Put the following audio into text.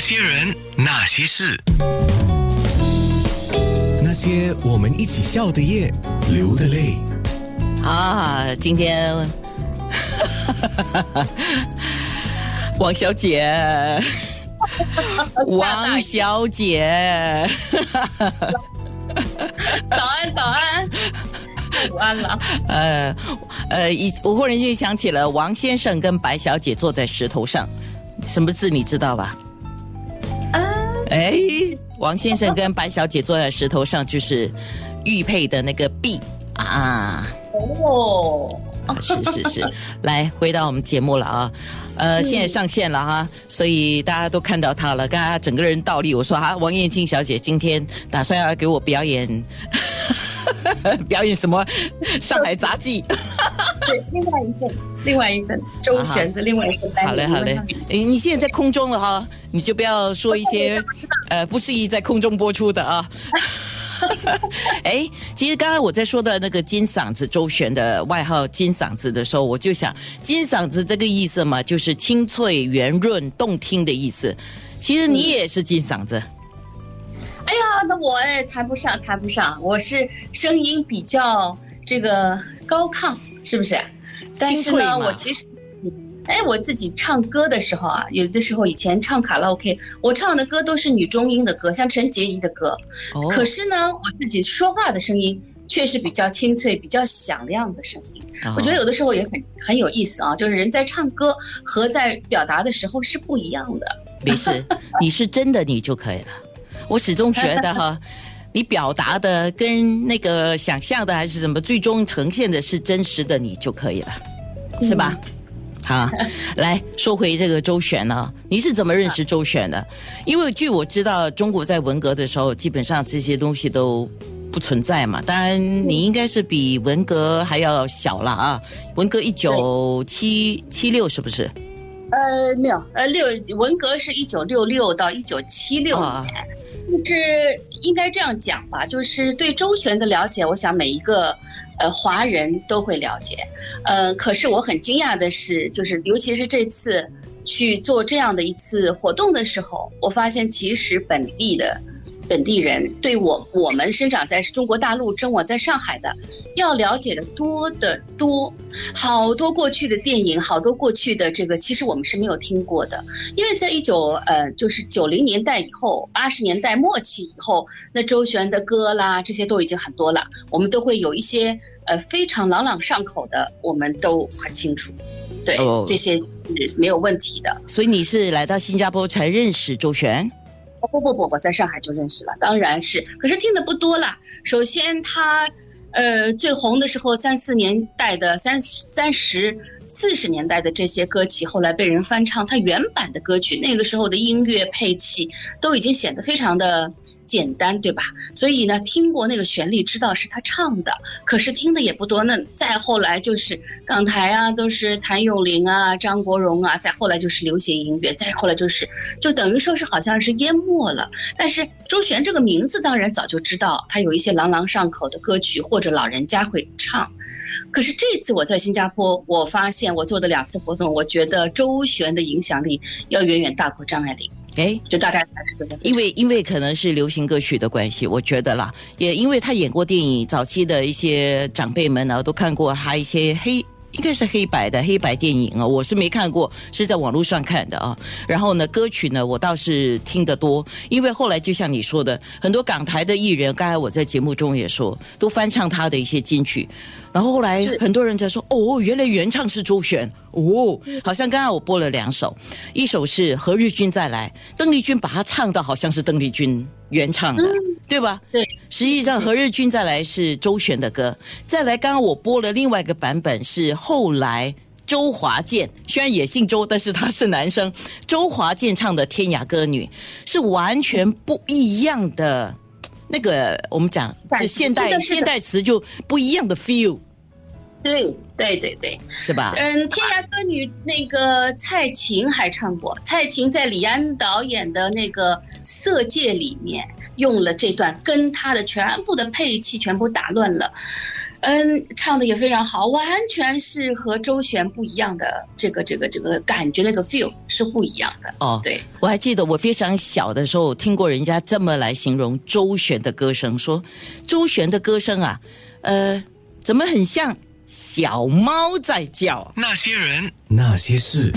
些人，那些事，那些我们一起笑的夜，流的泪。啊，今天王小姐，王小姐，早安，早安，晚安了。呃呃，一我忽然间想起了王先生跟白小姐坐在石头上，什么字你知道吧？啊，哎，王先生跟白小姐坐在石头上，就是玉佩的那个璧啊。哦，是是是，来回到我们节目了啊，呃，现在上线了哈，所以大家都看到他了，刚刚整个人倒立，我说啊，王燕青小姐今天打算要给我表演，表演什么上海杂技？对，另外一份，另外一份周旋的另外一份单好嘞好嘞，你你现在在空中了哈，你就不要说一些呃不适宜在空中播出的啊。哎，其实刚才我在说的那个金嗓子周璇的外号金嗓子的时候，我就想金嗓子这个意思嘛，就是清脆、圆润、动听的意思。其实你也是金嗓子。哎呀，那我哎谈不上，谈不上，我是声音比较这个高亢，是不是？但是呢，我其实。哎，我自己唱歌的时候啊，有的时候以前唱卡拉 OK，我唱的歌都是女中音的歌，像陈洁仪的歌。哦。可是呢，我自己说话的声音却是比较清脆、比较响亮的声音。我觉得有的时候也很很有意思啊，就是人在唱歌和在表达的时候是不一样的。没事，你是真的你就可以了。我始终觉得哈，你表达的跟那个想象的还是什么，最终呈现的是真实的你就可以了，是吧？好，来说回这个周旋呢，你是怎么认识周旋的？因为据我知道，中国在文革的时候，基本上这些东西都不存在嘛。当然，你应该是比文革还要小了啊。文革一九七七六是不是？呃，没有，呃，六文革是一九六六到一九七六年，就是应该这样讲吧。就是对周旋的了解，我想每一个。呃，华人都会了解，呃，可是我很惊讶的是，就是尤其是这次去做这样的一次活动的时候，我发现其实本地的。本地人对我我们生长在中国大陆，生活在上海的，要了解的多得多，好多过去的电影，好多过去的这个，其实我们是没有听过的。因为在一九呃，就是九零年代以后，八十年代末期以后，那周璇的歌啦，这些都已经很多了，我们都会有一些呃非常朗朗上口的，我们都很清楚，对这些是没有问题的。所以你是来到新加坡才认识周璇？不不不，我在上海就认识了，当然是，可是听的不多了。首先他，呃，最红的时候三四年代的三三十。四十年代的这些歌曲后来被人翻唱，它原版的歌曲那个时候的音乐配器都已经显得非常的简单，对吧？所以呢，听过那个旋律，知道是他唱的，可是听的也不多。那再后来就是港台啊，都是谭咏麟啊、张国荣啊，再后来就是流行音乐，再后来就是就等于说是好像是淹没了。但是周璇这个名字当然早就知道，他有一些朗朗上口的歌曲或者老人家会唱。可是这次我在新加坡，我发现我做的两次活动，我觉得周璇的影响力要远远大过张爱玲。哎，就大家因为因为可能是流行歌曲的关系，我觉得啦，也因为他演过电影，早期的一些长辈们呢都看过他一些黑。应该是黑白的黑白电影啊，我是没看过，是在网络上看的啊。然后呢，歌曲呢，我倒是听得多，因为后来就像你说的，很多港台的艺人，刚才我在节目中也说，都翻唱他的一些金曲。然后后来很多人在说，哦，原来原唱是周璇，哦，好像刚刚我播了两首，一首是何日君再来，邓丽君把它唱到好像是邓丽君原唱的。对吧？对，实际上何日君再来是周璇的歌，再来刚刚我播了另外一个版本是后来周华健，虽然也姓周，但是他是男生，周华健唱的《天涯歌女》是完全不一样的，那个我们讲是现代现代词就不一样的 feel。对对对对，是吧？嗯，《天涯歌女》那个蔡琴还唱过，蔡琴在李安导演的那个《色戒》里面。用了这段，跟她的全部的配器全部打乱了。嗯，唱的也非常好，完全是和周璇不一样的这个这个这个感觉，那个 feel 是不一样的。哦，对，我还记得我非常小的时候听过人家这么来形容周璇的歌声，说周璇的歌声啊，呃，怎么很像小猫在叫？那些人，那些事。